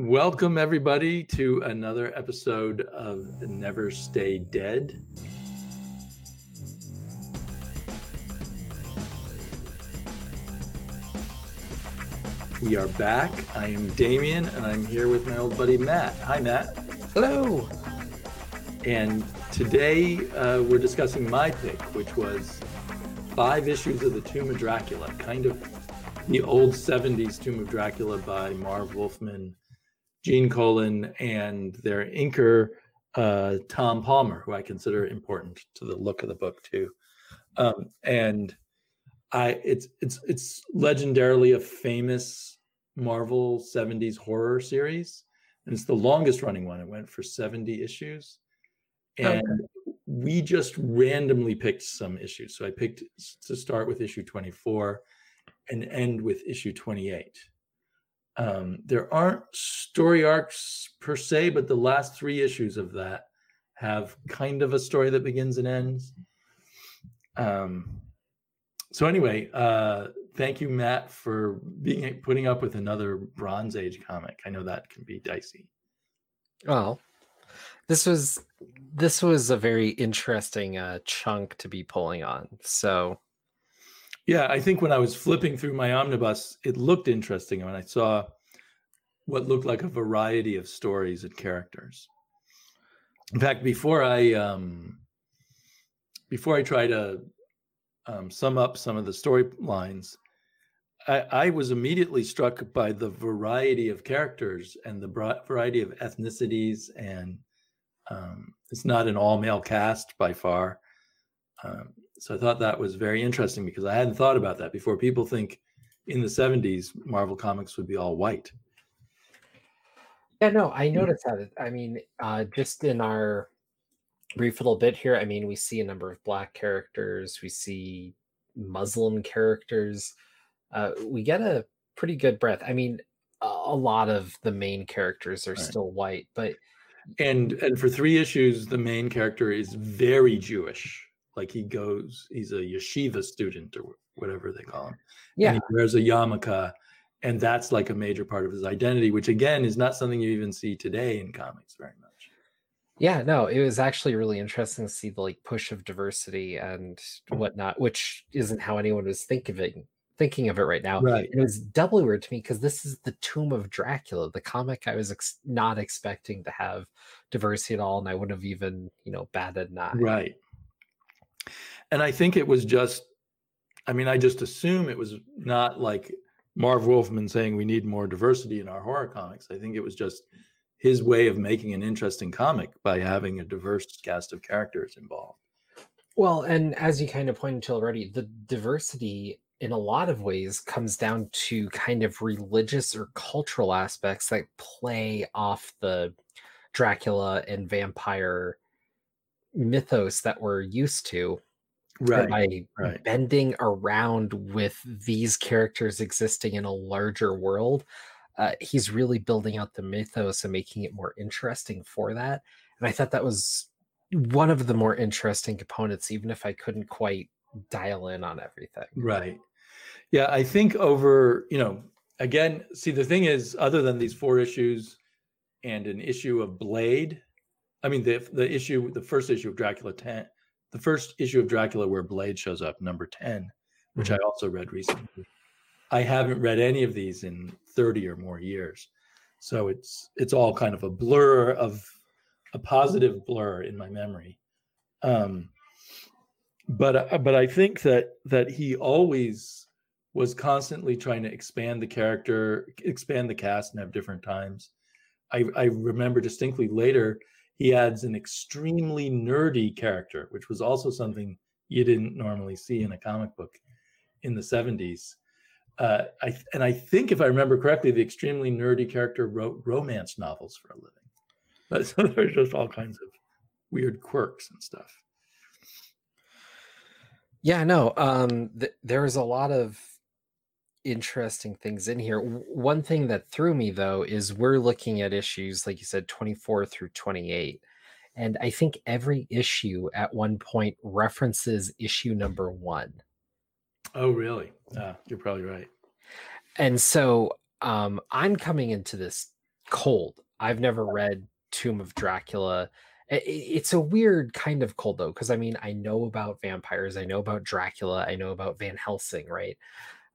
Welcome, everybody, to another episode of Never Stay Dead. We are back. I am Damien, and I'm here with my old buddy Matt. Hi, Matt. Hello. And today uh, we're discussing my pick, which was five issues of The Tomb of Dracula, kind of the old 70s Tomb of Dracula by Marv Wolfman Gene Colan and their inker uh, Tom Palmer, who I consider important to the look of the book too. Um, and I, it's it's it's legendarily a famous Marvel '70s horror series, and it's the longest running one. It went for 70 issues, and okay. we just randomly picked some issues. So I picked to start with issue 24 and end with issue 28. Um, there aren't story arcs per se, but the last three issues of that have kind of a story that begins and ends. Um, so anyway, uh, thank you, Matt, for being putting up with another Bronze Age comic. I know that can be dicey. Well, this was this was a very interesting uh, chunk to be pulling on. So yeah, I think when I was flipping through my omnibus, it looked interesting when I saw what looked like a variety of stories and characters. In fact, before I um, before I try to um, sum up some of the storylines, I, I, was immediately struck by the variety of characters and the variety of ethnicities, and um, it's not an all male cast by far. Um, so I thought that was very interesting because I hadn't thought about that before. People think in the 70s Marvel comics would be all white. Yeah, no, I noticed that. I mean, uh, just in our brief little bit here, I mean, we see a number of black characters, we see Muslim characters. Uh, we get a pretty good breadth. I mean, a lot of the main characters are right. still white, but and and for three issues, the main character is very Jewish like he goes he's a yeshiva student or whatever they call him. Yeah and he wears a yarmulke and that's like a major part of his identity which again is not something you even see today in comics very much. Yeah no it was actually really interesting to see the like push of diversity and whatnot which isn't how anyone was thinking of it thinking of it right now. Right. It was doubly weird to me because this is the tomb of dracula the comic i was ex- not expecting to have diversity at all and i wouldn't have even you know batted an eye. Right and I think it was just, I mean, I just assume it was not like Marv Wolfman saying we need more diversity in our horror comics. I think it was just his way of making an interesting comic by having a diverse cast of characters involved. Well, and as you kind of pointed to already, the diversity in a lot of ways comes down to kind of religious or cultural aspects that play off the Dracula and vampire mythos that we're used to right by right. bending around with these characters existing in a larger world uh, he's really building out the mythos and making it more interesting for that and i thought that was one of the more interesting components even if i couldn't quite dial in on everything right yeah i think over you know again see the thing is other than these four issues and an issue of blade i mean the the issue the first issue of dracula 10 the first issue of Dracula where Blade shows up, number 10, which mm-hmm. I also read recently. I haven't read any of these in 30 or more years. So it's it's all kind of a blur of a positive blur in my memory. Um, but uh, but I think that that he always was constantly trying to expand the character, expand the cast, and have different times. I, I remember distinctly later he adds an extremely nerdy character, which was also something you didn't normally see in a comic book in the 70s. Uh, I, and I think, if I remember correctly, the extremely nerdy character wrote romance novels for a living. But so there's just all kinds of weird quirks and stuff. Yeah, no. Um, th- there was a lot of interesting things in here. One thing that threw me though is we're looking at issues like you said 24 through 28. And I think every issue at one point references issue number 1. Oh, really? Yeah, you're probably right. And so um I'm coming into this cold. I've never read Tomb of Dracula. It's a weird kind of cold though, because I mean, I know about vampires, I know about Dracula, I know about Van Helsing, right?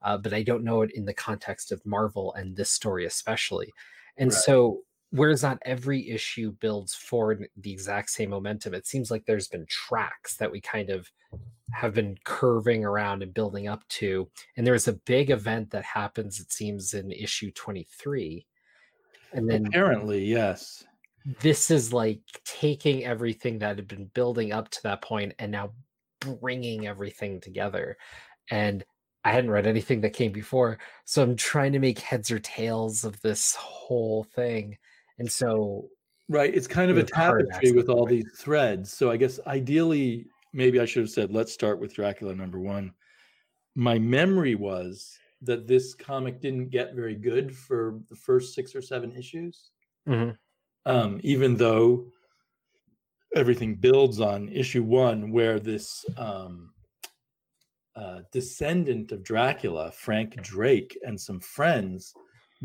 Uh, but I don't know it in the context of Marvel and this story especially. And right. so, whereas not every issue builds forward the exact same momentum, it seems like there's been tracks that we kind of have been curving around and building up to. And there's a big event that happens, it seems, in issue 23. And then apparently, yes. This is like taking everything that had been building up to that point and now bringing everything together. And I hadn't read anything that came before, so I'm trying to make heads or tails of this whole thing. And so, right, it's kind of a tapestry with all these threads. So I guess ideally, maybe I should have said, let's start with Dracula number one. My memory was that this comic didn't get very good for the first six or seven issues, mm-hmm. um, even though everything builds on issue one, where this um, uh, descendant of Dracula, Frank Drake, and some friends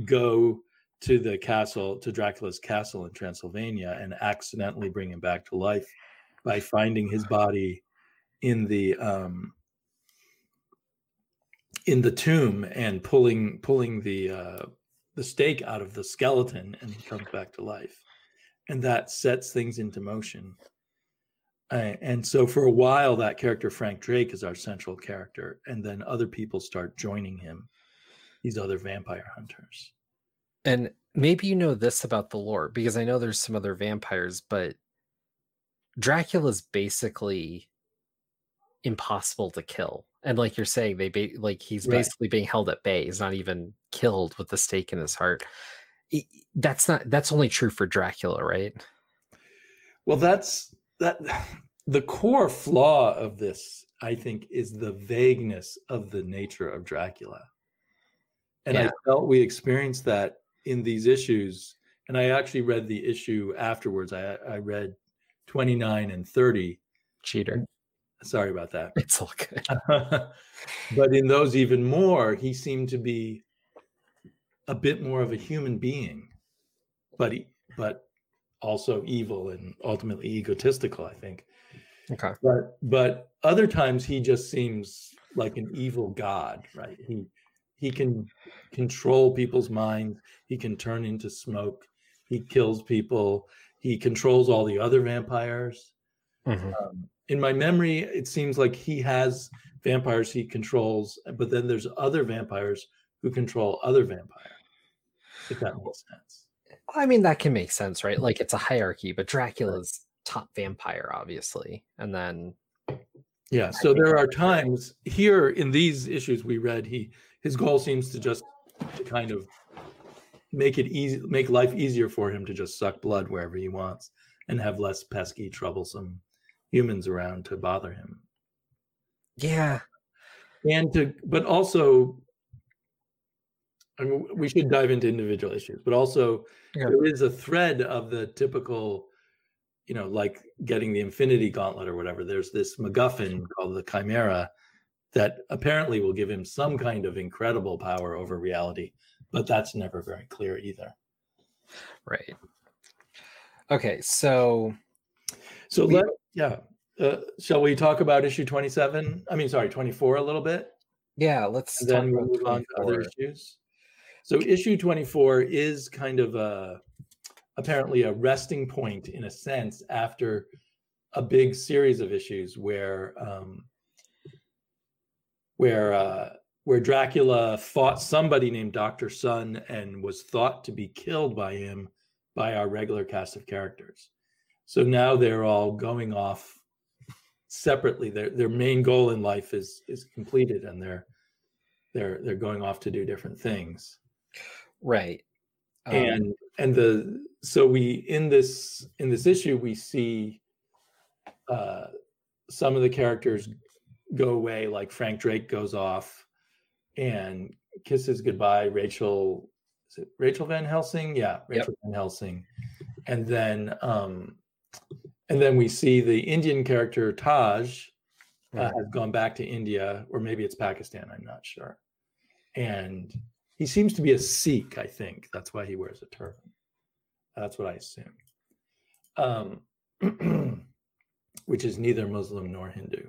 go to the castle, to Dracula's castle in Transylvania, and accidentally bring him back to life by finding his body in the um, in the tomb and pulling pulling the uh, the stake out of the skeleton, and he comes back to life, and that sets things into motion. And so for a while, that character Frank Drake is our central character, and then other people start joining him, these other vampire hunters. And maybe you know this about the lore because I know there's some other vampires, but Dracula's basically impossible to kill. And like you're saying, they ba- like he's right. basically being held at bay. He's not even killed with the stake in his heart. That's not. That's only true for Dracula, right? Well, that's that the core flaw of this, I think, is the vagueness of the nature of Dracula. And yeah. I felt we experienced that in these issues. And I actually read the issue afterwards. I, I read 29 and 30. Cheater. Sorry about that. It's all good. but in those even more, he seemed to be a bit more of a human being, but he, but also evil and ultimately egotistical, I think. Okay. But but other times he just seems like an evil god, right? He he can control people's minds. He can turn into smoke. He kills people. He controls all the other vampires. Mm-hmm. Um, in my memory, it seems like he has vampires he controls, but then there's other vampires who control other vampires. If that makes sense. I mean, that can make sense, right? Like it's a hierarchy, but Dracula's top vampire, obviously. And then yeah, so there are times here in these issues we read, he his goal seems to just to kind of make it easy make life easier for him to just suck blood wherever he wants and have less pesky, troublesome humans around to bother him. Yeah. And to but also I mean, we should dive into individual issues, but also yeah. there is a thread of the typical, you know, like getting the Infinity Gauntlet or whatever. There's this MacGuffin called the Chimera that apparently will give him some kind of incredible power over reality, but that's never very clear either. Right. Okay, so so we, let yeah. Uh, shall we talk about issue 27? I mean, sorry, 24 a little bit? Yeah, let's and then move on to other issues. So issue 24 is kind of a apparently a resting point in a sense after a big series of issues where um, where uh, where Dracula fought somebody named Doctor Sun and was thought to be killed by him by our regular cast of characters. So now they're all going off separately. Their their main goal in life is is completed, and they're they're they're going off to do different things right um, and and the so we in this in this issue we see uh some of the characters go away like frank drake goes off and kisses goodbye rachel is it rachel van helsing? Yeah rachel yep. van helsing. And then um and then we see the indian character taj uh, has gone back to india or maybe it's pakistan i'm not sure. And he seems to be a Sikh, I think. That's why he wears a turban. That's what I assume. Um, which is neither Muslim nor Hindu,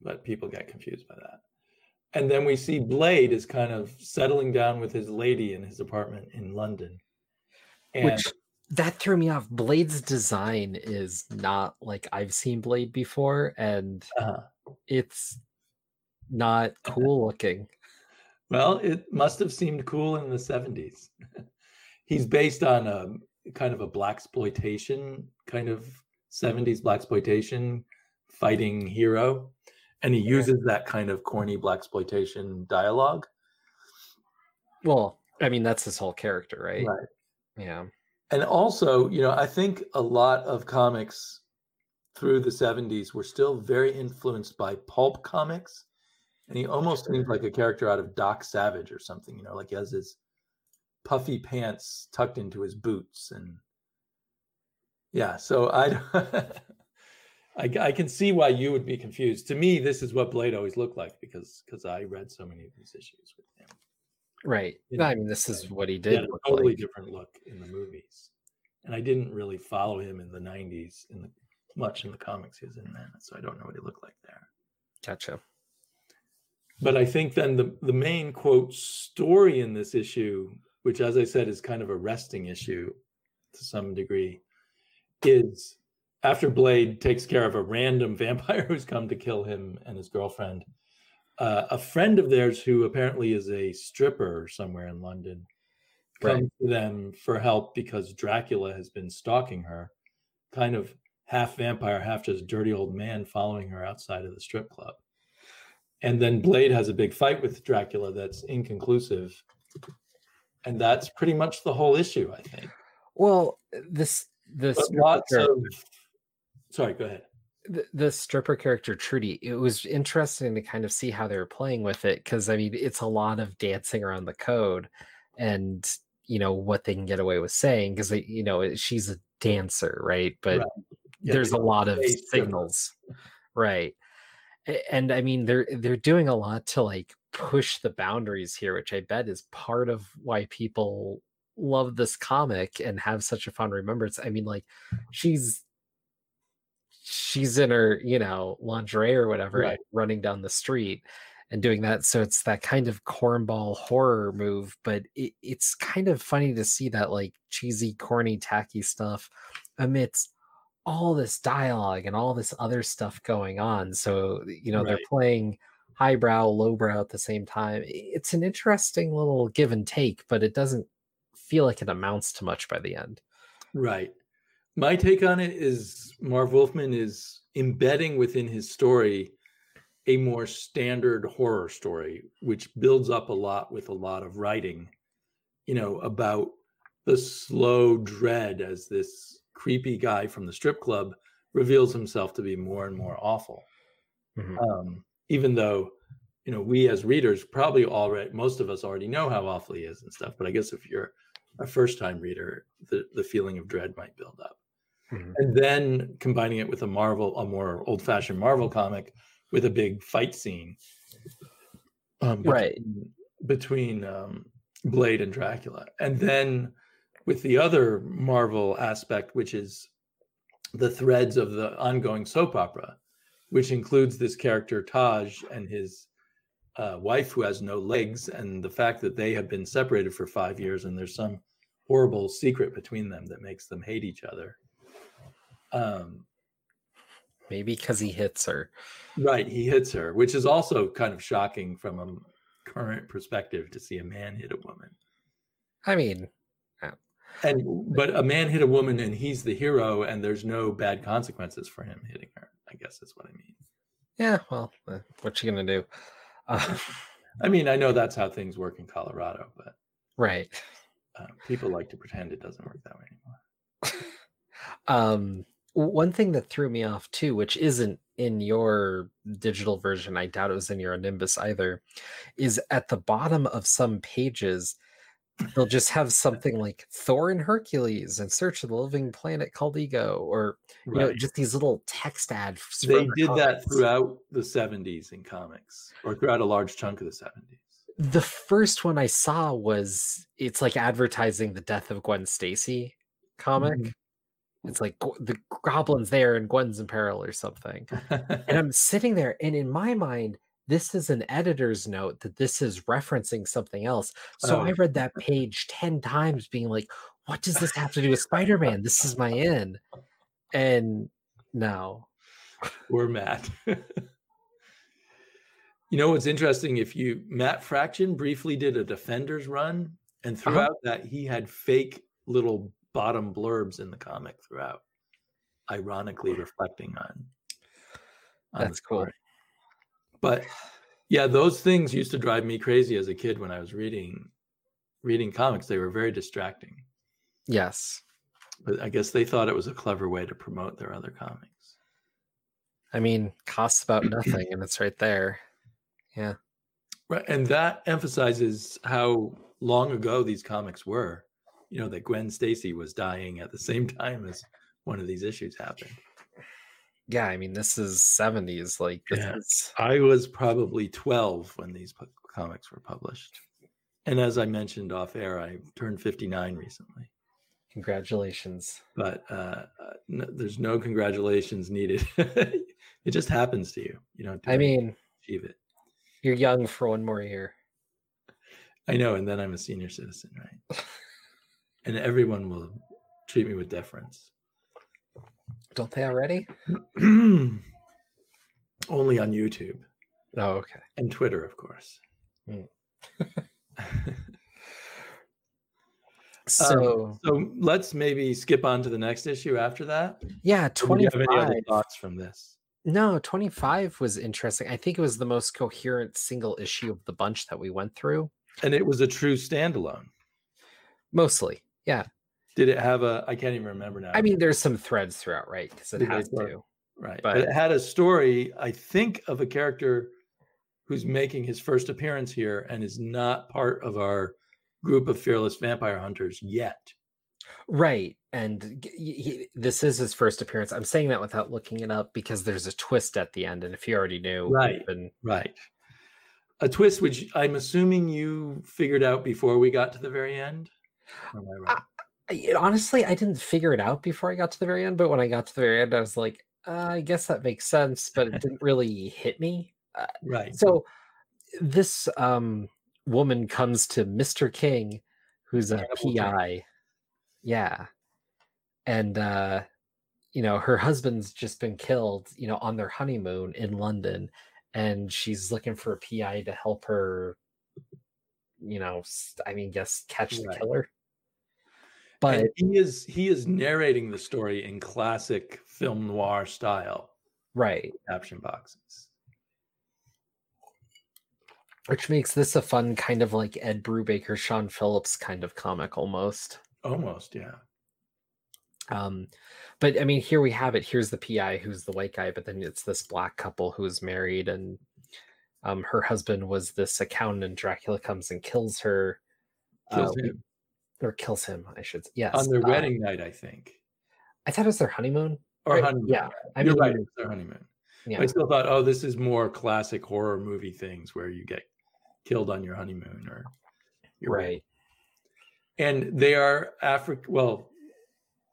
but people get confused by that. And then we see Blade is kind of settling down with his lady in his apartment in London. And which that threw me off. Blade's design is not like I've seen Blade before, and uh-huh. it's not cool looking. Well, it must have seemed cool in the 70s. He's based on a kind of a blaxploitation kind of 70s blaxploitation fighting hero. And he uses that kind of corny blaxploitation dialogue. Well i mean that's his whole character right? Right. Yeah. And also you know i think a lot of comics through the 70s were still very influenced by pulp comics and he almost seems like a character out of doc savage or something you know like he has his puffy pants tucked into his boots and yeah so i I, I, can see why you would be confused. To me, this is what Blade always looked like because because I read so many of these issues with him. Right. You know, I mean, this is what he did. He a totally like. different look in the movies, and I didn't really follow him in the '90s in the much in the comics he was in then, so I don't know what he looked like there. Gotcha. But I think then the the main quote story in this issue, which as I said is kind of a resting issue to some degree, is after Blade takes care of a random vampire who's come to kill him and his girlfriend, uh, a friend of theirs who apparently is a stripper somewhere in London comes right. to them for help because Dracula has been stalking her, kind of half vampire, half just dirty old man following her outside of the strip club. And then Blade has a big fight with Dracula that's inconclusive. And that's pretty much the whole issue, I think. Well, this this lots of sorry, go ahead. The, the stripper character Trudy, it was interesting to kind of see how they were playing with it because I mean it's a lot of dancing around the code and you know what they can get away with saying because they you know she's a dancer right but right. Yeah, there's a lot of signals right and i mean they're they're doing a lot to like push the boundaries here which i bet is part of why people love this comic and have such a fond remembrance i mean like she's she's in her, you know, lingerie or whatever, right. running down the street and doing that. So it's that kind of cornball horror move, but it, it's kind of funny to see that like cheesy, corny, tacky stuff amidst all this dialogue and all this other stuff going on. So, you know, right. they're playing highbrow, lowbrow at the same time. It's an interesting little give and take, but it doesn't feel like it amounts to much by the end. Right. My take on it is Marv Wolfman is embedding within his story a more standard horror story, which builds up a lot with a lot of writing, you know, about the slow dread as this creepy guy from the strip club reveals himself to be more and more awful. Mm-hmm. Um, even though, you know, we as readers probably already, most of us already know how awful he is and stuff. But I guess if you're a first time reader, the, the feeling of dread might build up. Mm-hmm. And then combining it with a Marvel, a more old fashioned Marvel comic with a big fight scene. Um, between, right. Between um, Blade and Dracula. And then with the other Marvel aspect, which is the threads of the ongoing soap opera, which includes this character Taj and his uh, wife who has no legs, and the fact that they have been separated for five years and there's some horrible secret between them that makes them hate each other. Um, Maybe because he hits her. Right, he hits her, which is also kind of shocking from a current perspective to see a man hit a woman. I mean. And but a man hit a woman and he's the hero, and there's no bad consequences for him hitting her. I guess is what I mean. Yeah, well, uh, what you gonna do? Uh, I mean, I know that's how things work in Colorado, but right, uh, people like to pretend it doesn't work that way anymore. um one thing that threw me off too, which isn't in your digital version, I doubt it was in your omnibus either, is at the bottom of some pages, they'll just have something like Thor and Hercules in search of the living planet called Ego, or you right. know, just these little text ads. They did comics. that throughout the 70s in comics, or throughout a large chunk of the 70s. The first one I saw was it's like advertising the death of Gwen Stacy comic. Mhm. It's like the goblin's there and Gwen's in peril or something. And I'm sitting there, and in my mind, this is an editor's note that this is referencing something else. So Oh. I read that page 10 times, being like, what does this have to do with Spider Man? This is my end. And no. Poor Matt. you know what's interesting? If you Matt Fraction briefly did a Defenders run, and Uh-huh. throughout that he had fake little bottom blurbs in the comic throughout, ironically reflecting on. on That's cool. But yeah, those things used to drive me crazy as a kid when I was reading reading comics. They were very distracting. Yes. But I guess they thought it was a clever way to promote their other comics. I mean, costs about nothing, and it's right there. Yeah. Right. And that emphasizes how long ago these comics were. You know, that Gwen Stacy was dying at the same time as one of these issues happened. Yeah. I mean, this is 70s. Like, this Yeah. is. I was probably 12 when these pu- comics were published. And as I mentioned off air, I turned 59 recently. Congratulations. But uh, uh, no, there's no congratulations needed. it just happens to you. You don't I mean, achieve it. you're young for one more year. I know. And then I'm a senior citizen, right? and everyone will treat me with deference. Don't they already? Only on YouTube Oh, okay. and Twitter, of course. Mm. Um, So, so let's maybe skip on to the next issue after that. yeah, you have 25. any other thoughts from this? No, 25 was interesting. I think it was the most coherent single issue of the bunch that we went through. And it was a true standalone. Mostly. Yeah. Did it have a? I can't even remember now. I mean, there's some threads throughout, right? Because it has to. right, but- but it had a story. I think of a character who's making his first appearance here and is not part of our group of fearless vampire hunters yet. Right. And he, he- this is his first appearance. I'm saying that without looking it up because there's a twist at the end. And if you already knew, Right. been- Right. A twist which I'm assuming you figured out before we got to the very end. Am I right? I- honestly, I didn't figure it out before I got to the very end. But when I got to the very end, I was like, uh, I guess that makes sense. But it didn't really hit me. right. So this um, woman comes to Mr. King, who's a. PI. Yeah. And uh, you know, her husband's just been killed, you know, on their honeymoon in London, and she's looking for a PI to help her, you know, I mean, guess catch the Right. killer. But and he is he is narrating the story in classic film noir style right, caption boxes. which makes this a fun kind of like Ed Brubaker, Sean Phillips kind of comic almost. Almost, yeah. Um, but I mean, here we have it. Here's the PI who's the white guy, but then it's this black couple who is married, and um, her husband was this accountant, and Dracula comes and kills her, Kills uh, him or kills him. I should say. yes on their uh, wedding night, I think. I thought it was their honeymoon. Or right? honeymoon. Yeah, I You're mean, right, it's their honeymoon. yeah, I still thought, oh, this is more classic horror movie things where you get killed on your honeymoon or your wedding. right. and they are African. Well,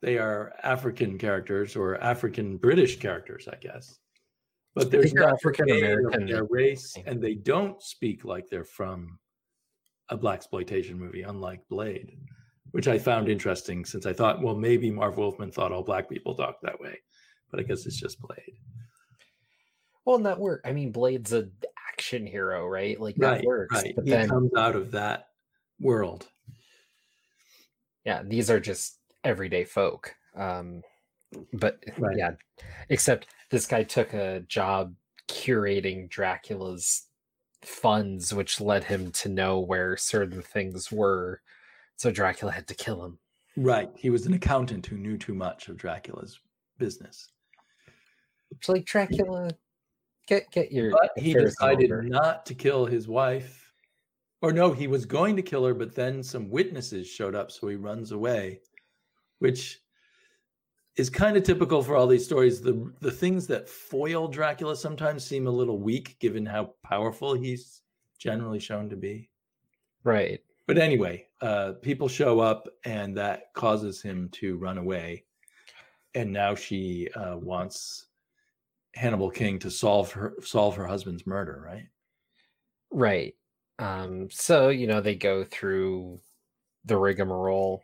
they are African characters or African British characters, I guess. But there's they're African American. their race, and they don't speak like they're from a blaxploitation movie, unlike Blade, which I found interesting since I thought, well, maybe Marv Wolfman thought all black people talked that way, but I guess it's just Blade. Well, and that work. I mean, Blade's an action hero, right? Like that Right, works. right. But he then, comes out of that world. yeah, these are just everyday folk. Um, but Right. yeah, except this guy took a job curating Dracula's funds, which led him to know where certain things were. So Dracula had to kill him. Right. He was an accountant who knew too much of Dracula's business. It's like Dracula, get get your. But he decided order. not to kill his wife. Or no, he was going to kill her, but then some witnesses showed up, so he runs away, which is kind of typical for all these stories. The the things that foil Dracula sometimes seem a little weak given how powerful he's generally shown to be. Right. but anyway, uh, people show up, and that causes him to run away. And now she uh, wants Hannibal King to solve her solve her husband's murder, right? Right. Um, so you know they go through the rigmarole.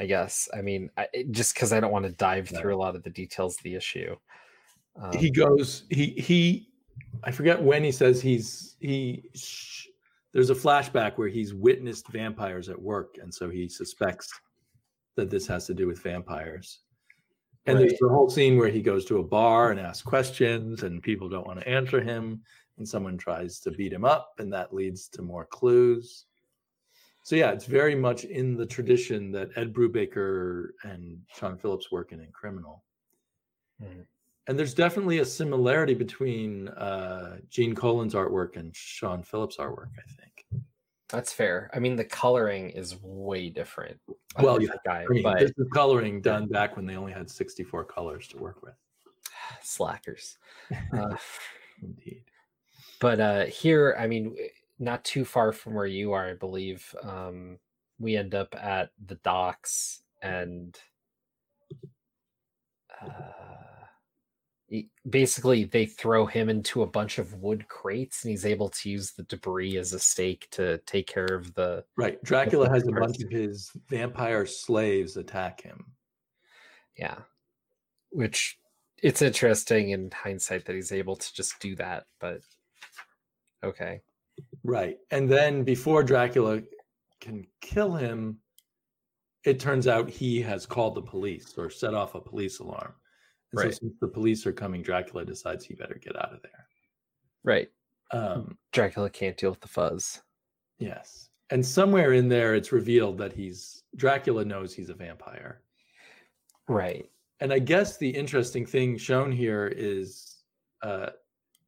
I guess. I mean, I, just because I don't want to dive through a lot of the details of the issue. Um, he goes. He he. I forget when he says he's he. Sh- there's a flashback where he's witnessed vampires at work, and so he suspects that this has to do with vampires. And right. there's the whole scene where he goes to a bar and asks questions, and people don't want to answer him, and someone tries to beat him up, and that leads to more clues. So yeah, it's very much in the tradition that Ed Brubaker and Sean Phillips work in in Criminal. Mm and there's definitely a similarity between uh, Gene Colan's artwork and Sean Phillips' artwork. I think that's fair. I mean, the coloring is way different. Well, yeah, guy, I mean, but... this is coloring done back when they only had 64 colors to work with. Slackers, uh, indeed. But uh, here, I mean, not too far from where you are, I believe. Um, we end up at the docks and. Uh, basically they throw him into a bunch of wood crates and he's able to use the debris as a stake to take care of the right dracula the has a bunch of his vampire slaves attack him yeah which it's interesting in hindsight that he's able to just do that but okay right and then before dracula can kill him it turns out he has called the police or set off a police alarm and right. so since the police are coming, Dracula decides he better get out of there. Right. Um, Dracula can't deal with the fuzz. Yes. And somewhere in there, it's revealed that he's Dracula knows he's a vampire. Right. And I guess the interesting thing shown here is, uh,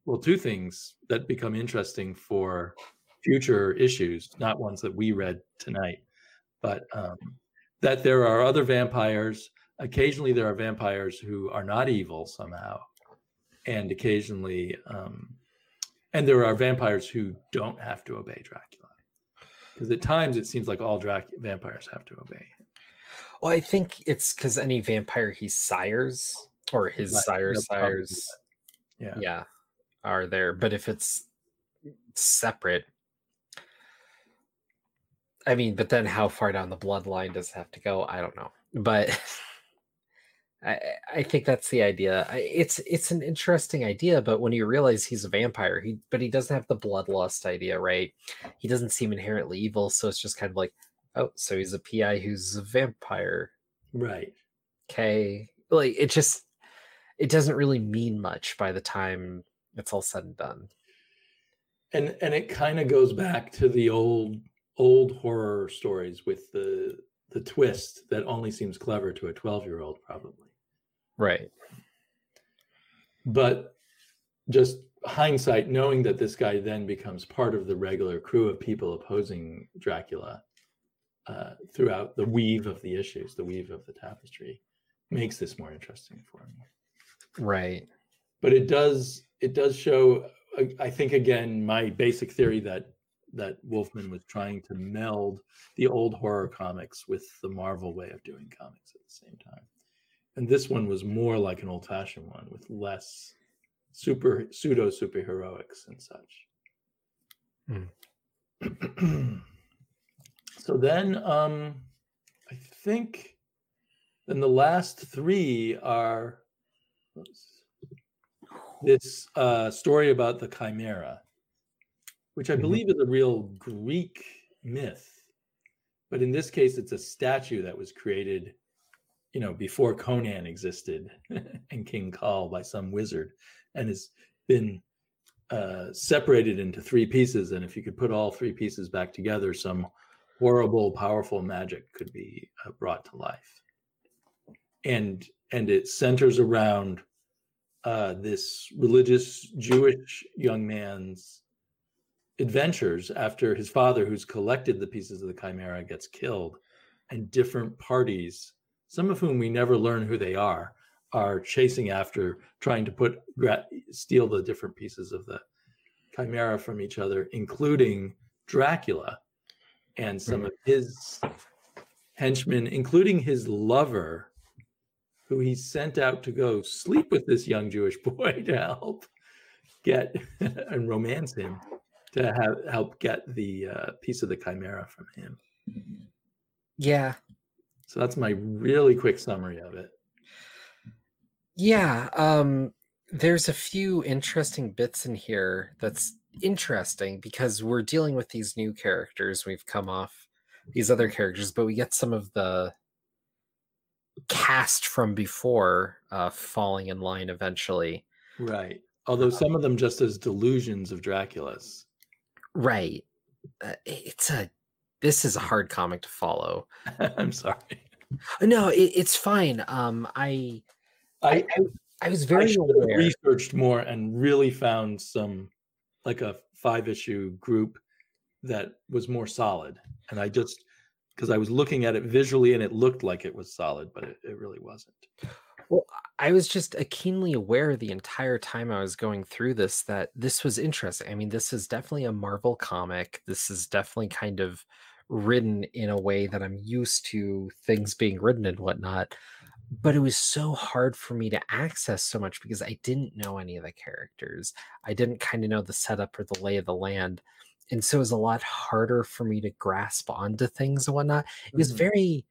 well, two things that become interesting for future issues, not ones that we read tonight, but um, that there are other vampires. Occasionally there are vampires who are not evil somehow and occasionally um, and there are vampires who don't have to obey dracula. Because at times it seems like all Drac- vampires have to obey well i think it's because any vampire he sires or his right. sires sires yeah. Yeah are there but if it's separate i mean but then how far down the bloodline does it have to go i don't know but I, I think that's the idea. It's it's an interesting idea, but when you realize he's a vampire, he but he doesn't have the bloodlust idea, right? He doesn't seem inherently evil, so it's just kind of like, oh, so he's a PI who's a vampire, right? Okay, like it just it doesn't really mean much by the time it's all said and done. And and it kind of goes back to the old old horror stories with the the twist that only seems clever to a 12 year old probably Right. But just hindsight, knowing that this guy then becomes part of the regular crew of people opposing Dracula uh, throughout the weave of the issues, the weave of the tapestry, makes this more interesting for me. Right. But it does it does show. I think again my basic theory that that Wolfman was trying to meld the old horror comics with the Marvel way of doing comics at the same time and this one was more like an old fashioned one with less super pseudo superheroics and such. Mm. so then um I think then the last three are this uh, story about the chimera, which I mm-hmm. believe is a real Greek myth, but in this case, it's a statue that was created you know, before Conan existed and King Kull by some wizard, and has been uh, separated into three pieces. And if you could put all three pieces back together, some horrible, powerful magic could be uh, brought to life. And and it centers around uh, this religious Jewish young man's adventures after his father, who's collected the pieces of the chimera, gets killed, and different parties some of whom we never learn who they are, are chasing after trying to put steal the different pieces of the chimera from each other, including Dracula, and some of his henchmen, including his lover, who he sent out to go sleep with this young Jewish boy to help get and romance him to have help get the uh, piece of the chimera from him. Yeah. So that's my really quick summary of it. Yeah. Um, there's a few interesting bits in here that's interesting because we're dealing with these new characters. We've come off these other characters, but we get some of the cast from before uh, falling in line eventually. Right. Although some of them just as delusions of Dracula's. Right. Uh, it's a this is a hard comic to follow. I'm sorry. No, it, it's fine. Um, I, I, I, I was very I researched more and really found some, like a five issue group that was more solid. And I just because I was looking at it visually and it looked like it was solid, but it, it really wasn't. Well, I was just uh, keenly aware the entire time I was going through this that this was interesting. I mean, this is definitely a Marvel comic. This is definitely kind of written in a way that I'm used to things being written and whatnot. But it was so hard for me to access so much because I didn't know any of the characters. I didn't kind of know the setup or the lay of the land. And so it was a lot harder for me to grasp onto things and whatnot. It was mm-hmm. very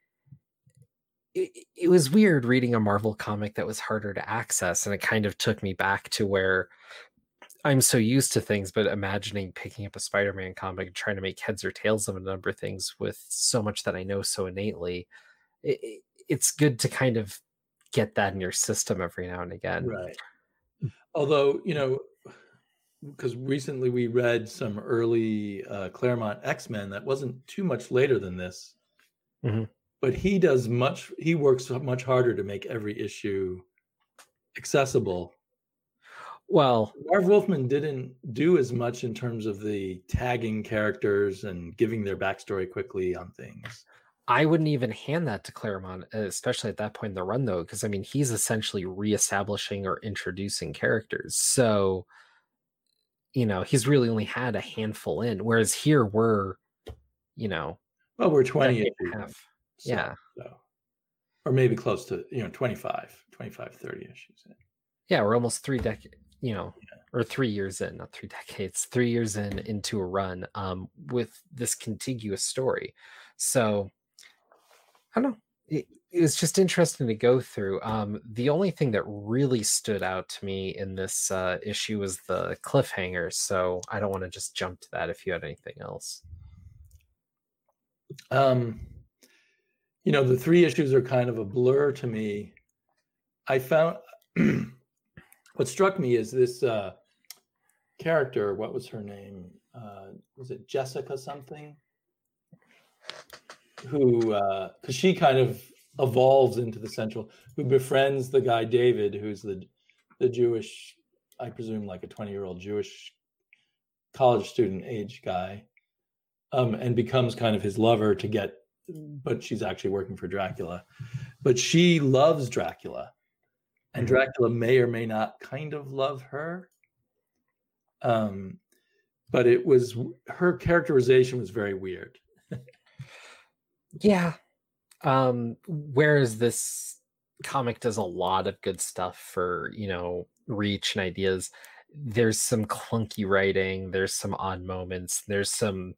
it, it was weird reading a Marvel comic that was harder to access, and it kind of took me back to where I'm so used to things, but imagining picking up a Spider-Man comic and trying to make heads or tails of a number of things with so much that I know so innately, it, it, it's good to kind of get that in your system every now and again. Right. Although you know, because recently we read some early uh, Claremont X Men that wasn't too much later than this. Mm-hmm. But he does much he works much harder to make every issue accessible. Well marv wolfman didn't do as much in terms of the tagging characters and giving their backstory quickly on things. I wouldn't even hand that to claremont especially at that point in the run though because i mean he's essentially reestablishing or introducing characters. So you know he's really only had a handful in whereas here we're you know well we're 20 half so, yeah. So, or maybe close to, you know, 25, 25, 30 issues. In. Yeah. We're almost three decades, you know, yeah. or three years in, not three decades, three years in into a run um, with this contiguous story. So I don't know. It, it was just interesting to go through. Um, the only thing that really stood out to me in this uh, issue was the cliffhanger. So I don't want to just jump to that if you had anything else. Um, you know the three issues are kind of a blur to me i found what struck me is this uh character what was her name uh was it jessica something who uh because she kind of evolves into the central who befriends the guy david who's the the jewish i presume like a 20 year old jewish college student age guy um and becomes kind of his lover to get but she's actually working for Dracula. But she loves Dracula, and mm-hmm. Dracula may or may not kind of love her. Um, but it was her characterization was very weird. yeah. Um, whereas this comic does a lot of good stuff for you know reach and ideas. There's some clunky writing. There's some odd moments. There's some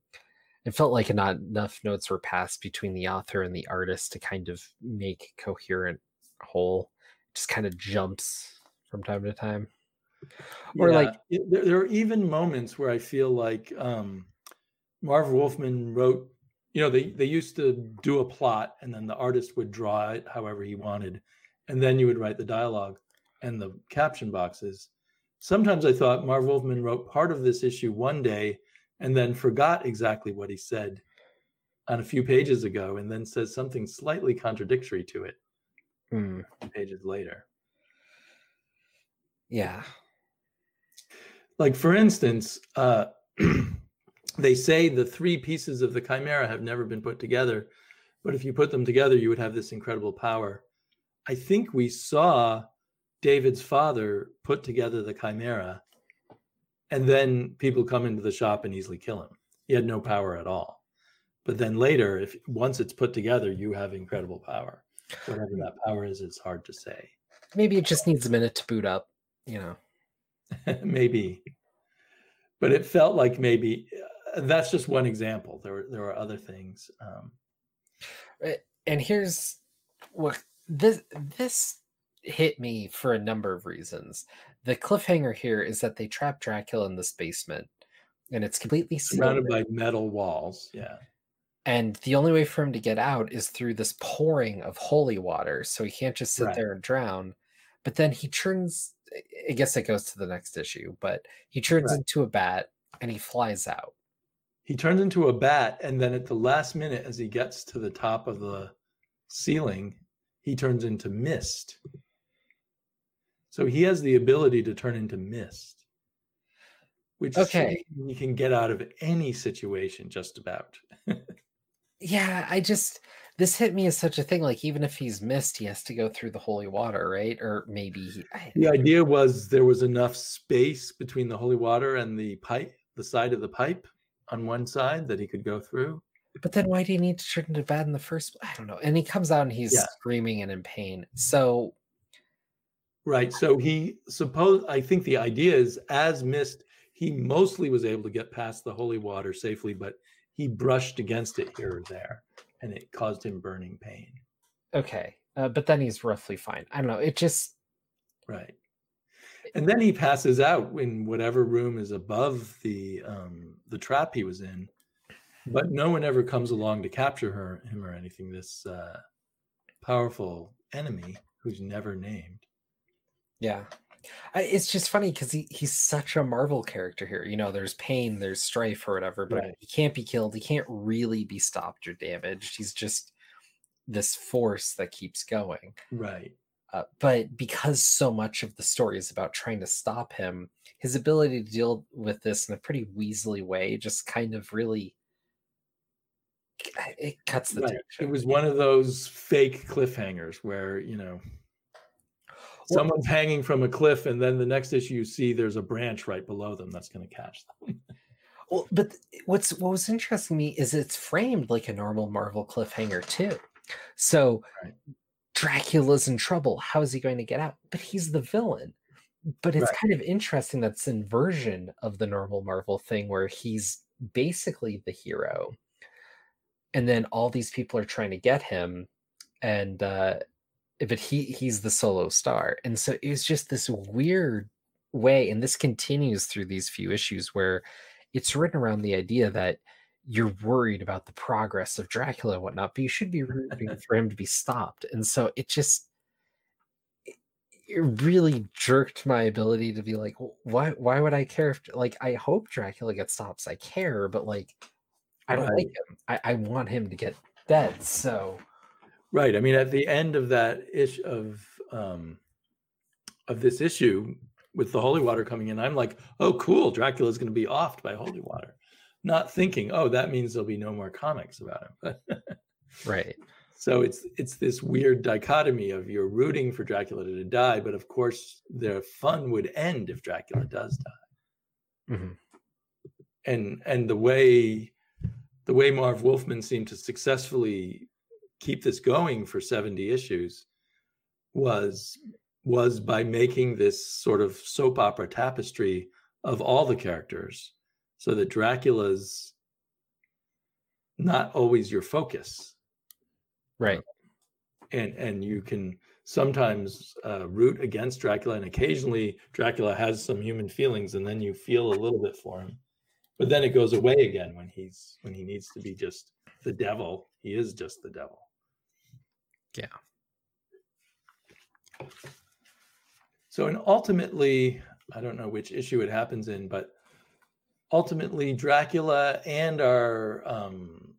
it felt like not enough notes were passed between the author and the artist to kind of make coherent whole. It just kind of jumps from time to time. Or yeah. like there, there, are even moments where I feel like um, Marv Wolfman wrote, you know, they, they used to do a plot and then the artist would draw it however he wanted. And then you would write the dialogue and the caption boxes. Sometimes I thought Marv Wolfman wrote part of this issue one day and then forgot exactly what he said on a few pages ago and then says something slightly contradictory to it mm. pages later. Yeah. Like, for instance, uh, they say the three pieces of the chimera have never been put together, but if you put them together, you would have this incredible power. I think we saw David's father put together the chimera and then people come into the shop and easily kill him. He had no power at all. but then later, if once it's put together, you have incredible power. Whatever that power is, it's hard to say. Maybe it just needs a minute to boot up, you know. maybe, but it felt like maybe that's just one example. There were there were other things. Um, and here's what this this hit me for a number of reasons. The cliffhanger here is that they trap Dracula in this basement, and it's completely surrounded by metal walls. Yeah. And the only way for him to get out is through this pouring of holy water. So he can't just sit right. there and drown. But then he turns, I guess it goes to the next issue, but he turns right. into a bat and he flies out. He turns into a bat. And then at the last minute, as he gets to the top of the ceiling, he turns into mist. So he has the ability to turn into mist, which okay. you can get out of any situation just about. yeah, I just this hit me as such a thing. Like even if he's mist, he has to go through the holy water, right? Or maybe he, the idea was there was enough space between the holy water and the pipe, the side of the pipe on one side that he could go through. But then why do you need to turn into bad in the first? place? I don't know. And he comes out and he's yeah. screaming and in pain. So right. So he suppose I think the idea is as mist, he mostly was able to get past the holy water safely, but he brushed against it here or there and it caused him burning pain. Okay. Uh, but then he's roughly fine. I don't know. It just. Right. And then he passes out in whatever room is above the um, the trap he was in, but no one ever comes along to capture her, him or anything. This uh, powerful enemy who's never named. Yeah, it's just funny because he, he's such a Marvel character here. You know, there's pain, there's strife or whatever, but right. he can't be killed. He can't really be stopped or damaged. He's just this force that keeps going. Right. Uh, but because so much of the story is about trying to stop him, his ability to deal with this in a pretty weaselly way just kind of really it cuts the right. It was one of those fake cliffhangers where you know someone's hanging from a cliff and then the next issue you see there's a branch right below them that's going to catch them well but what's what was interesting to me is it's framed like a normal marvel cliffhanger too so right. Dracula's in trouble how is he going to get out? But he's the villain. But it's right. kind of interesting that's inversion of the normal marvel thing where he's basically the hero and then all these people are trying to get him and uh but he he's the solo star. And so it was just this weird way and this continues through these few issues where it's written around the idea that you're worried about the progress of dracula and whatnot but you should be rooting for him to be stopped. And so it just it really jerked my ability to be like why why would i care if like i hope dracula gets stopped i care but like i don't right. like him. I, I want him to get dead. So Right. I mean, at the end of that issue of um, of this issue with the holy water coming in, I'm like, oh, cool, Dracula's going to be offed by holy water, not thinking, oh, that means there'll be no more comics about him. right. So it's it's this weird dichotomy of you're rooting for Dracula to die, but of course the fun would end if Dracula does die. Mm-hmm. And and the way the way Marv Wolfman seemed to successfully keep this going for 70 issues was was by making this sort of soap opera tapestry of all the characters so that Dracula's not always your focus. Right. And and you can sometimes uh, root against Dracula and occasionally Dracula has some human feelings and then you feel a little bit for him. But then it goes away again when he's when he needs to be just the devil. He is just the devil. Yeah. So, and ultimately, I don't know which issue it happens in, but ultimately, Dracula and our um,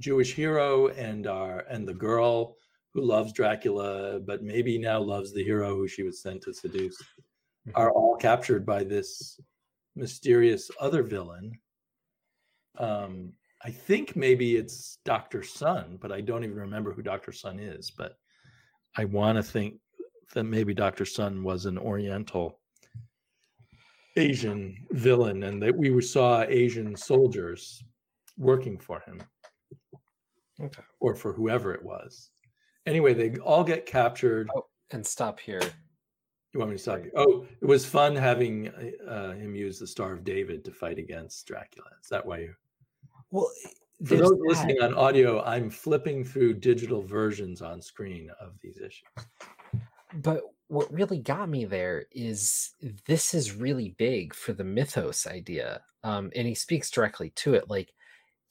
Jewish hero and our and the girl who loves Dracula, but maybe now loves the hero who she was sent to seduce, mm-hmm. are all captured by this mysterious other villain. Um, I think maybe it's Dr. Sun, but I don't even remember who Dr. Sun is. But I want to think that maybe Dr. Sun was an Oriental Asian villain and that we saw Asian soldiers working for him. Okay. or for whoever it was. Anyway, they all get captured. Oh, and stop here. You want me to stop you? Oh, it was fun having uh, him use the Star of David to fight against Dracula. Is that why you? Well, For those that. listening on audio, I'm flipping through digital versions on screen of these issues. But what really got me there is this is really big for the mythos idea. Um, and he speaks directly to it. Like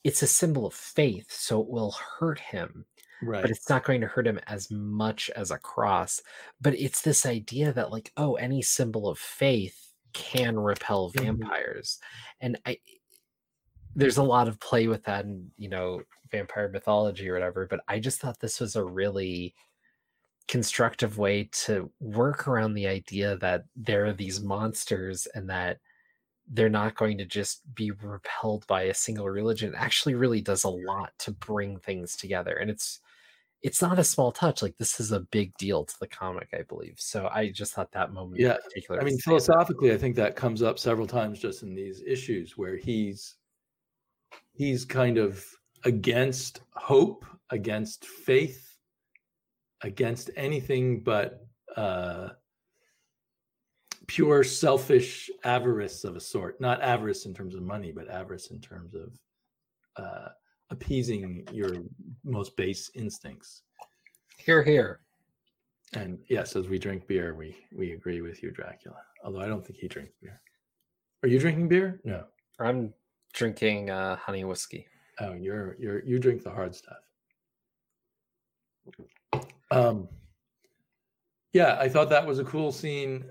it's a symbol of faith, so it will hurt him, Right. but it's not going to hurt him as much as a cross. But it's this idea that, like, oh, any symbol of faith can repel Mhm. vampires. And I there's a lot of play with that in, you know, vampire mythology or whatever. But I just thought this was a really constructive way to work around the idea that there are these monsters and that they're not going to just be repelled by a single religion it actually really does a lot to bring things together and it's it's not a small touch like this is a big deal to the comic i believe so i just thought that moment Yeah, I mean, philosophically, I think that comes up several times just in these issues where he's he's kind of against hope, against faith, against anything but uh, pure selfish avarice of a sort. Not avarice in terms of money, but avarice in terms of uh, appeasing your most base instincts. here here And yes, as we drink beer, we we agree with you, Dracula. Although I don't think he drinks beer. Are you drinking beer? No. i'm drinking uh honey whiskey Oh, you're you're you drink the hard stuff. Um yeah, I thought that was a cool scene.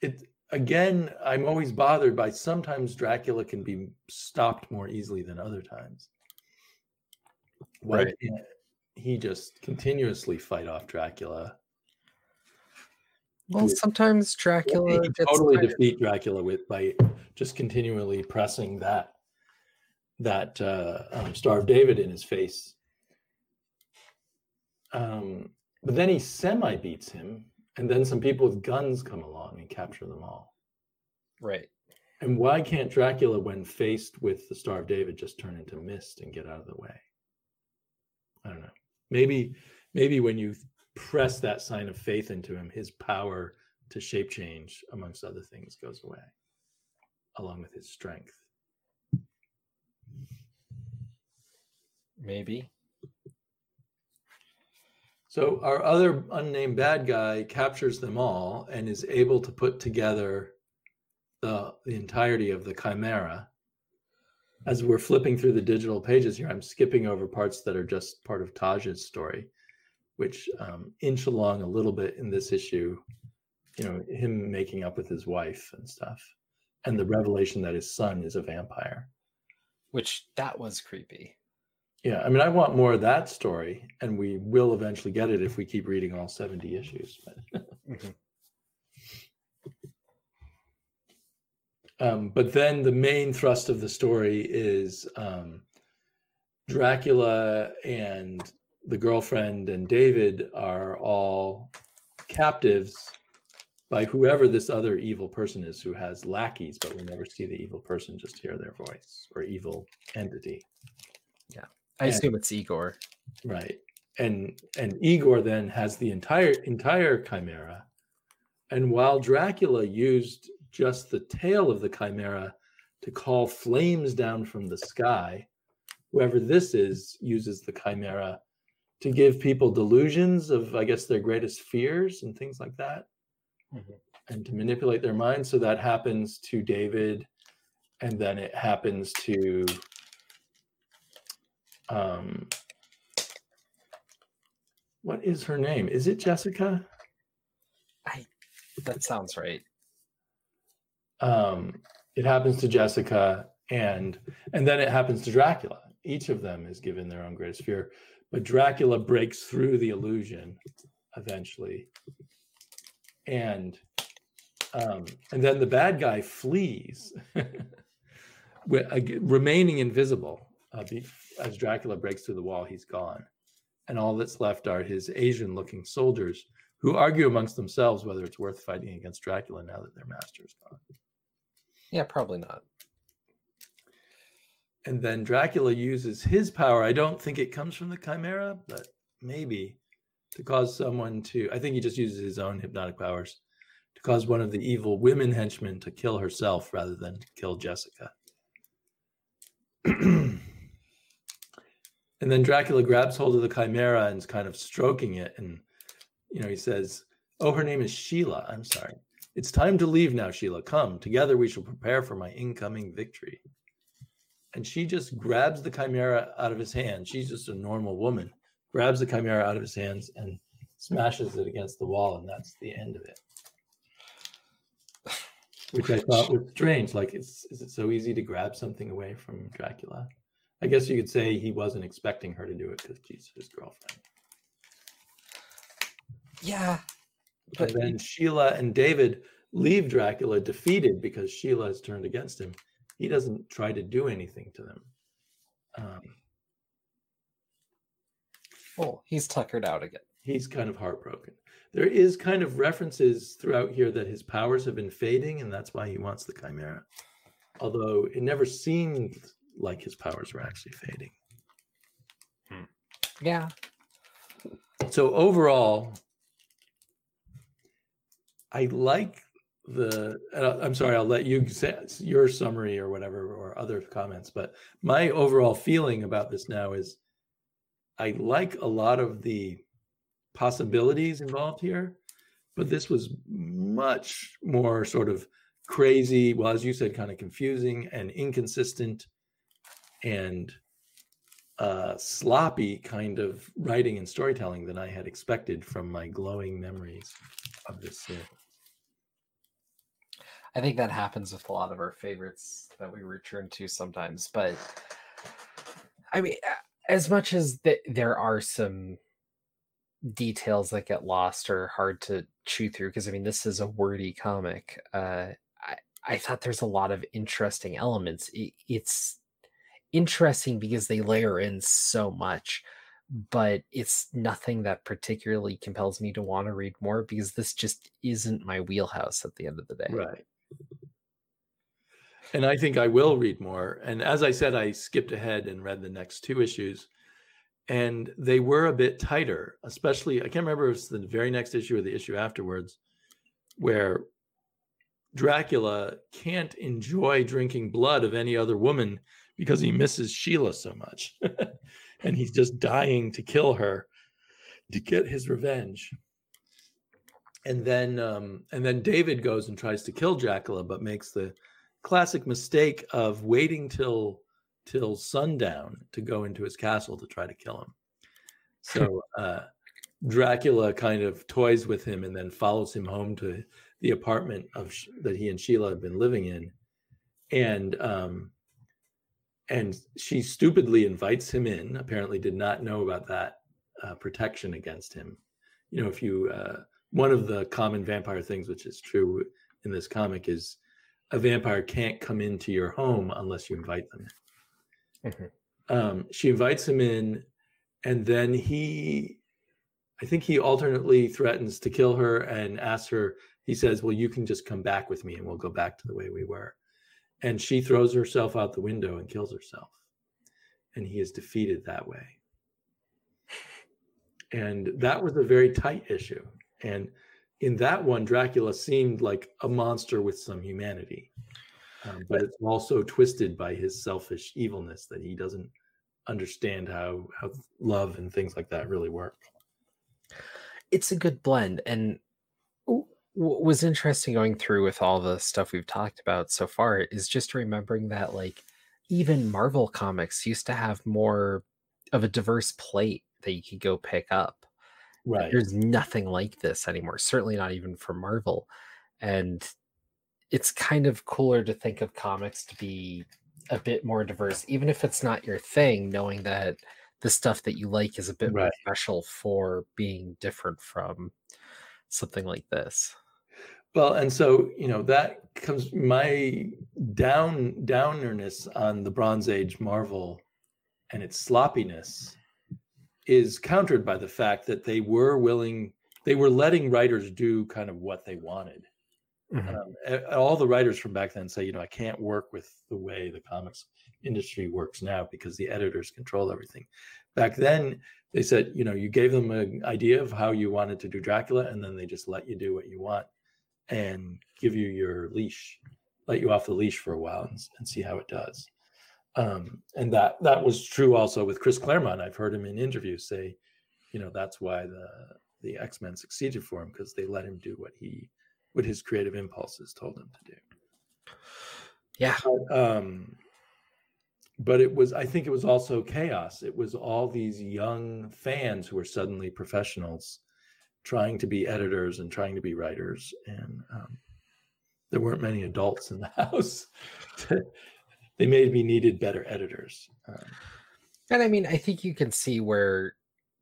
It again, I'm always bothered by sometimes Dracula can be stopped more easily than other times. Why Right. can't he just continuously fight off Dracula? well sometimes dracula he gets totally tired. defeat Dracula with by just continually pressing that that uh, um, Star of David in his face. Um, but then he semi beats him, and then some people with guns come along and capture them all. right And why can't Dracula, when faced with the Star of David, just turn into mist and get out of the way? I don't know. Maybe, maybe when you press that sign of faith into him, his power to shape change, amongst other things, goes away, along with his strength. maybe So our other unnamed bad guy captures them all and is able to put together the the entirety of the chimera. As we're flipping through the digital pages here, I'm skipping over parts that are just part of Taj's story, which um, inch along a little bit in this issue. You know, him making up with his wife and stuff, and the revelation that his son is a vampire. which that was creepy Yeah, I mean, I want more of that story, and we will eventually get it if we keep reading all 70 issues. But, Mhm. um, but then the main thrust of the story is um, Dracula and the girlfriend and David are all captives by whoever this other evil person is who has lackeys, but we never see the evil person, just hear their voice or evil entity. I And- assume it's igor Right. And and Igor then has the entire entire chimera. And while Dracula used just the tail of the chimera to call flames down from the sky, whoever this is uses the chimera to give people delusions of I guess their greatest fears and things like that. Mhm. And to manipulate their minds. So that happens to David and then it happens to um what is her name? Is it Jessica? that sounds right Um, it happens to Jessica, and and then it happens to Dracula. Each of them is given their own greatest fear, but Dracula breaks through the illusion eventually, and um, and then the bad guy flees, remaining invisible. Uh, be- as Dracula breaks through the wall, he's gone, and all that's left are his Asian-looking soldiers who argue amongst themselves whether it's worth fighting against Dracula now that their master is gone. yeah probably not and then Dracula uses his power. I don't think it comes from the chimera, but maybe to cause someone to. I think he just uses his own hypnotic powers to cause one of the evil women henchmen to kill herself rather than kill Jessica. and then Dracula grabs hold of the chimera and is kind of stroking it, and you know he says, "Oh, her name is Sheila. I'm sorry." It's time to leave now, Sheila. Come, together we shall prepare for my incoming victory and she just grabs the chimera out of his hand. She's just a normal woman, grabs the chimera out of his hands and smashes it against the wall, and that's the end of it. Which I thought was strange. Like, is, is it so easy to grab something away from Dracula? I guess you could say he wasn't expecting her to do it because she's his girlfriend. Yeah. But and then Sheila and David leave Dracula defeated because Sheila has turned against him he doesn't try to do anything to them. Um, well, he's tuckered out again. He's kind of heartbroken. There is kind of references throughout here that his powers have been fading, and that's why he wants the chimera. Although it never seemed like his powers were actually fading. Hmm. Yeah. So overall, I like the i'm sorry i'll let you say your summary or whatever or other comments but my overall feeling about this now is i like a lot of the possibilities involved here but this was much more sort of crazy well as you said kind of confusing and inconsistent and uh, sloppy kind of writing and storytelling than i had expected from my glowing memories of this series I think that happens with a lot of our favorites that we return to sometimes. But I mean, as much as th- there are some details that get lost or hard to chew through, because I mean, this is a wordy comic. Uh, I, thought there's a lot of interesting elements. It, it's interesting because they layer in so much but it's nothing that particularly compels me to want to read more because this just isn't my wheelhouse at the end of the day. Right. And I think I will read more. And as I said, I skipped ahead and read the next two issues. And they were a bit tighter, especially, I can't remember if it's the very next issue or the issue afterwards, where Dracula can't enjoy drinking blood of any other woman because he misses Sheila so much. and he's just dying to kill her to get his revenge and then um, and then David goes and tries to kill Dracula, but makes the classic mistake of waiting till till sundown to go into his castle to try to kill him. So uh, Dracula kind of toys with him and then follows him home to the apartment of that he and Sheila have been living in, and um, and she stupidly invites him in. Apparently, did not know about that uh, protection against him. You know, if you uh, one of the common vampire things, which is true in this comic, is a vampire can't come into your home unless you invite them. Mm-hmm. Um, she invites him in, and then he, I think he alternately threatens to kill her and asks her. He says, "Well, you can just come back with me, and we'll go back to the way we were." And she throws herself out the window and kills herself, and he is defeated that way. And that was a very tight issue and in that one, Dracula seemed like a monster with some humanity. Um, but it's also twisted by his selfish evilness that he doesn't understand how how love and things like that really work. It's a good blend, and what was interesting going through with all the stuff we've talked about so far is just remembering that like even Marvel comics used to have more of a diverse plate that you could go pick up. Right. There's nothing like this anymore. Certainly not even for Marvel. And it's kind of cooler to think of comics to be a bit more diverse, even if it's not your thing, knowing that the stuff that you like is a bit right. more special for being different from something like this. Well, and so you know that comes my down downerness on the Bronze Age Marvel and its sloppiness is countered by the fact that they were willing they were letting writers do kind of what they wanted Mm-hmm. Um, all the writers from back then say, you know, I can't work with the way the comics industry works now because the editors control everything. Back then, they said, you know, you gave them an idea of how you wanted to do Dracula, and then they just let you do what you want and give you your leash, let you off the leash for a while and, and see how it does. Um, and that that was true also with Chris Claremont. I've heard him in interviews say, you know, that's why the the X Men succeeded for him because they let him do what he what his creative impulses told him to do. Yeah. But, um, but it was i think it was also chaos it was all these young fans who were suddenly professionals trying to be editors and trying to be writers and um, there weren't many adults in the house they made me needed better editors um, and i mean i think you can see where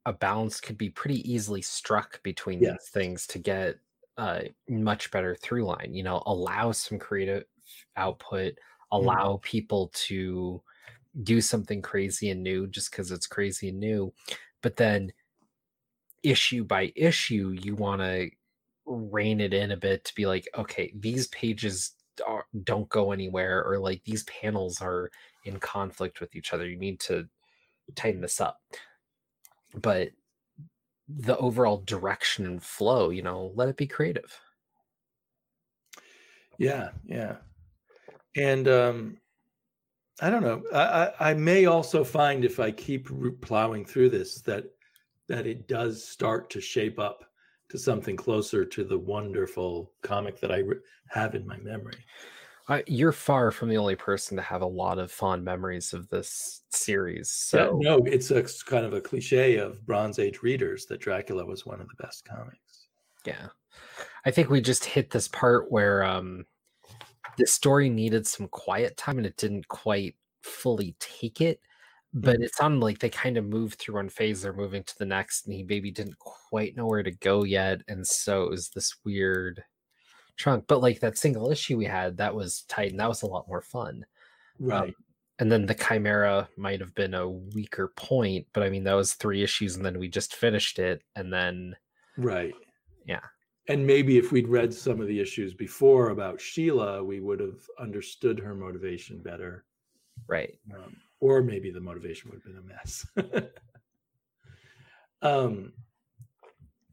a balance could be pretty easily struck between these things to get a much better through line you know allow some creative output mm-hmm. allow people to do something crazy and new just because it's crazy and new. But then issue by issue, you want to rein it in a bit to be like, okay, these pages are, don't go anywhere, or like these panels are in conflict with each other. You need to tighten this up. But the overall direction and flow, you know, let it be creative. Yeah, yeah. And um I don't know. I, I may also find if I keep plowing through this that that it does start to shape up to something closer to the wonderful comic that I have in my memory. Uh, you're far from the only person to have a lot of fond memories of this series. So yeah, no, it's a kind of a cliche of Bronze Age readers that Dracula was one of the best comics. Yeah, I think we just hit this part where um, the story needed some quiet time and it didn't quite fully take it but mm-hmm. it sounded like they kind of moved through one phase they're moving to the next and he maybe didn't quite know where to go yet and so it was this weird trunk but like that single issue we had that was tight and that was a lot more fun um, right um, and then the chimera might have been a weaker point but i mean that was three issues and then we just finished it and then right yeah and maybe if we'd read some of the issues before about Sheila, we would have understood her motivation better. Right. Um, or maybe the motivation would have been a mess. um,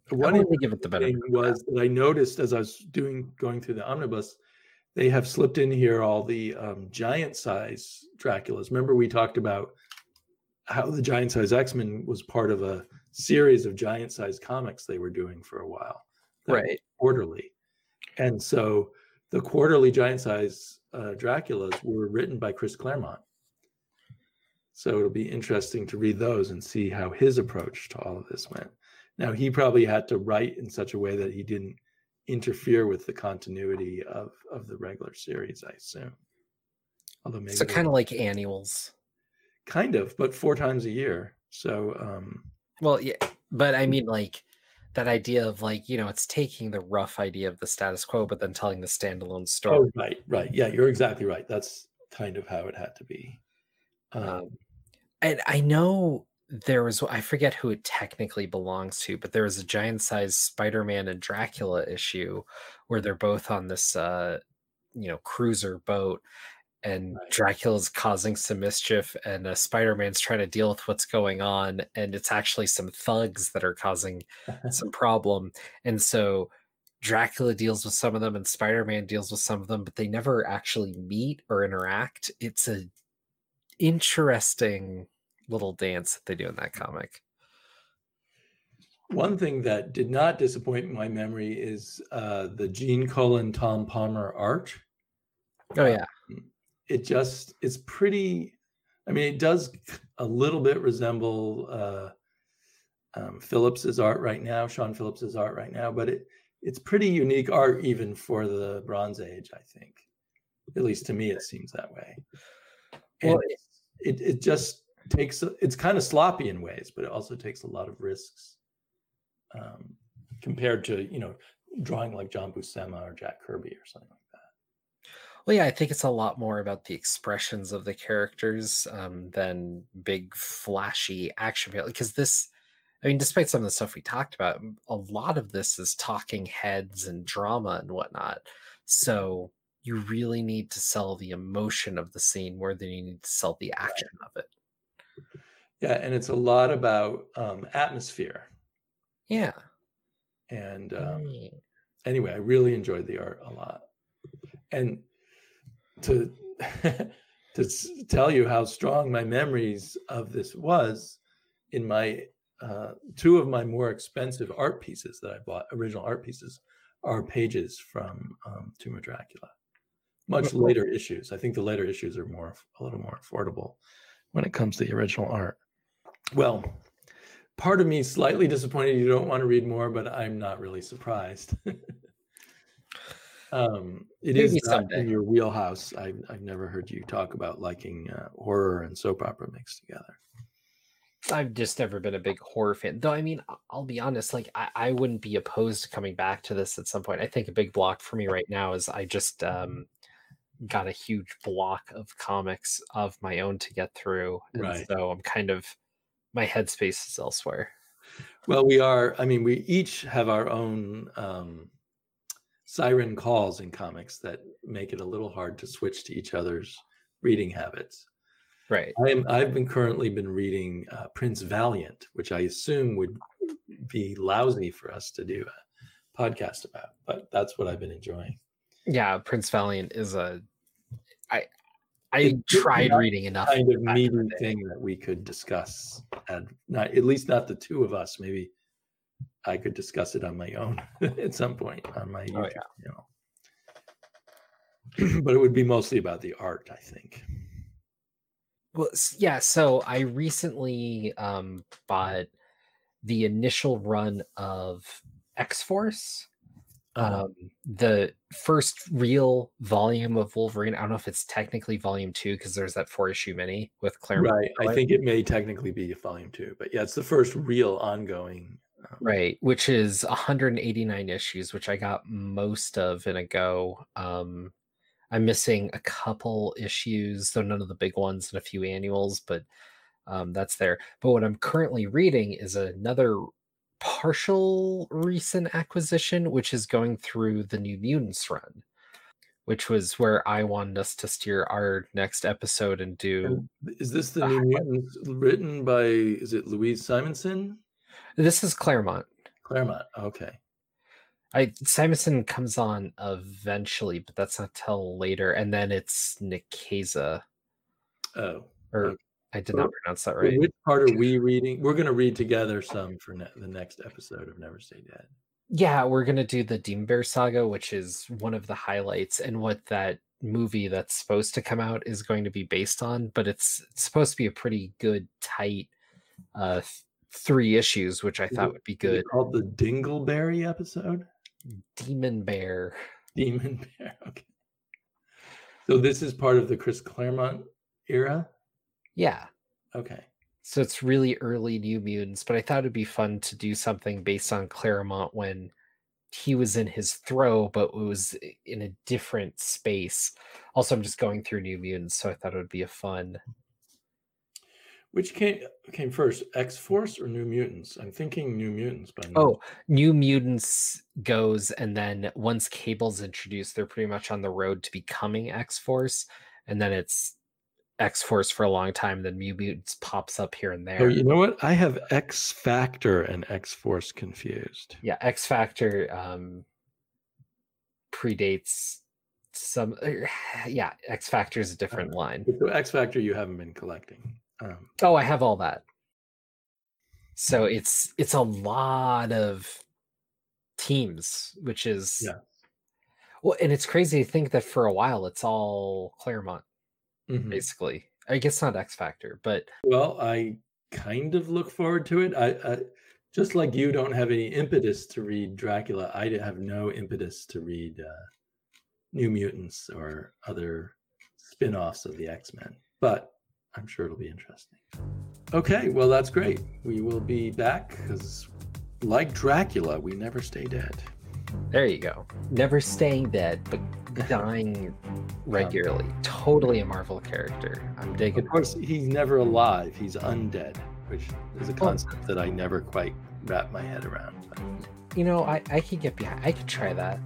one thing give it the better was that I noticed as I was doing going through the omnibus, they have slipped in here all the um, giant size Draculas. Remember we talked about how the giant size X Men was part of a series of giant size comics they were doing for a while right quarterly and so the quarterly giant size uh, draculas were written by chris claremont so it'll be interesting to read those and see how his approach to all of this went. Now he probably had to write in such a way that he didn't interfere with the continuity of of the regular series i assume. Although maybe so kind of like annuals. Kind of but four times a year. So um well yeah but i mean like that idea of like you know it's taking the rough idea of the status quo but then telling the standalone oh, story. oh, right right. Yeah you're exactly right. That's kind of how it had to be. Um, um, and i know there was i forget who it technically belongs to but there was a giant sized spider-man and dracula issue where they're both on this uh you know cruiser boat and right. Dracula's causing some mischief, and uh, Spider Man's trying to deal with what's going on, and it's actually some thugs that are causing some problem, and so Dracula deals with some of them, and Spider Man deals with some of them, but they never actually meet or interact. It's a interesting little dance that they do in that comic. One thing that did not disappoint my memory is uh, the Gene Colan Tom Palmer art. Oh yeah, um, it just it's pretty i mean it does a little bit resemble uh um, phillips's art right now sean phillips's art right now but it it's pretty unique art even for the bronze age i think at least to me it seems that way and well, it, it it just takes it's kind of sloppy in ways but it also takes a lot of risks um, compared to you know drawing like john buscema or jack kirby or something like that. well, yeah, I think it's a lot more about the expressions of the characters um, than big flashy action because this I mean, despite some of the stuff we talked about, a lot of this is talking heads and drama and whatnot. So you really need to sell the emotion of the scene more than you need to sell the action of it. Yeah, and it's a lot about um, atmosphere. Yeah. And um, Mm. anyway, I really enjoyed the art a lot. And to to s- tell you how strong my memories of this was, in my uh, two of my more expensive art pieces that I bought, original art pieces, are pages from um, Tomb of Dracula. Much later issues. I think the later issues are more a little more affordable when it comes to the original art. Well, part of me slightly disappointed you don't want to read more, but I'm not really surprised. um, it is Maybe not in your wheelhouse. I've, I've never heard you talk about liking uh, horror and soap opera mixed together. I've just never been a big horror fan. Though I mean, I- I'll be honest, like I, I wouldn't be opposed to coming back to this at some point. I think a big block for me right now is I just um got a huge block of comics of my own to get through. And Right. so I'm kind of my headspace is elsewhere. Well, we are, I mean, we each have our own um, siren calls in comics that make it a little hard to switch to each other's reading habits. Right. I am, I've been currently been reading uh, Prince Valiant, which I assume would be lousy for us to do a podcast about, but that's what I've been enjoying. Yeah, Prince Valiant is a I I It's tried reading enough. Kind of back in the meaty thing that we could discuss, and not at least not the two of us. Maybe I could discuss it on my own at some point on my Oh, YouTube channel. but it would be mostly about the art, I think. Well, yeah. So I recently um, bought the initial run of X Force, um, the first real volume of Wolverine. I don't know if it's technically volume two because there's that four issue mini with Claremont. right. I think it may technically be volume two, but yeah, it's the first real ongoing. Um, Right, which is 189 issues, which I got most of in a go. Um, I'm missing a couple issues, though none of the big ones, and a few annuals, but um, that's there. But what I'm currently reading is another partial recent acquisition, which is going through the New Mutants run, which was where I wanted us to steer our next episode and do. and Is this the New. Mutants written by? Is it Louise Simonson? This is Claremont. Claremont. Okay. I Simonson comes on eventually, but that's not till later. And then it's Nikeza. Oh, Or Okay. I did So- not pronounce that right. Which part are we reading? We're going to read together some for ne- the next episode of Never Say Dead. Yeah, we're gonna do the Demon Bear saga, which is one of the highlights, and what that movie that's supposed to come out is going to be based on. But it's, it's supposed to be a pretty good, tight uh th- three issues, which I Is thought it- would be good. called the Dingleberry episode? Demon Bear. Demon Bear. Okay. So this is part of the Chris Claremont era. Yeah. Okay. So it's really early New Mutants, but I thought it'd be fun to do something based on Claremont when he was in his throw, but it was in a different space. Also, I'm just going through New Mutants, so I thought it would be a fun. Which came came first, X Force or New Mutants? I'm thinking New Mutants, but Oh, New Mutants goes, and then once Cable's introduced, they're pretty much on the road to becoming X Force, and then it's X Force for a long time. Then New Mutants pops up here and there. Oh, you know what? I have X Factor and X Force confused. yeah x factor um predates some er, yeah x factor is a different line So X Factor you haven't been collecting. Um, oh i have all that so it's it's a lot of teams which is Yeah. well and it's crazy to think that for a while it's all claremont mhm. basically i guess not x factor but Well, I kind of look forward to it. I, I just like you don't have any impetus to read Dracula. I have no impetus to read uh, New Mutants or other spin-offs of the X-Men. But I'm sure it'll be interesting. Okay, well that's great. We will be back because, like Dracula, we never stay dead. There you go never staying dead but dying regularly totally a marvel character i'm digging Of course, he's never alive. He's undead, which is a concept that I never quite wrap my head around. But You know, I, I could get behind. I could try that.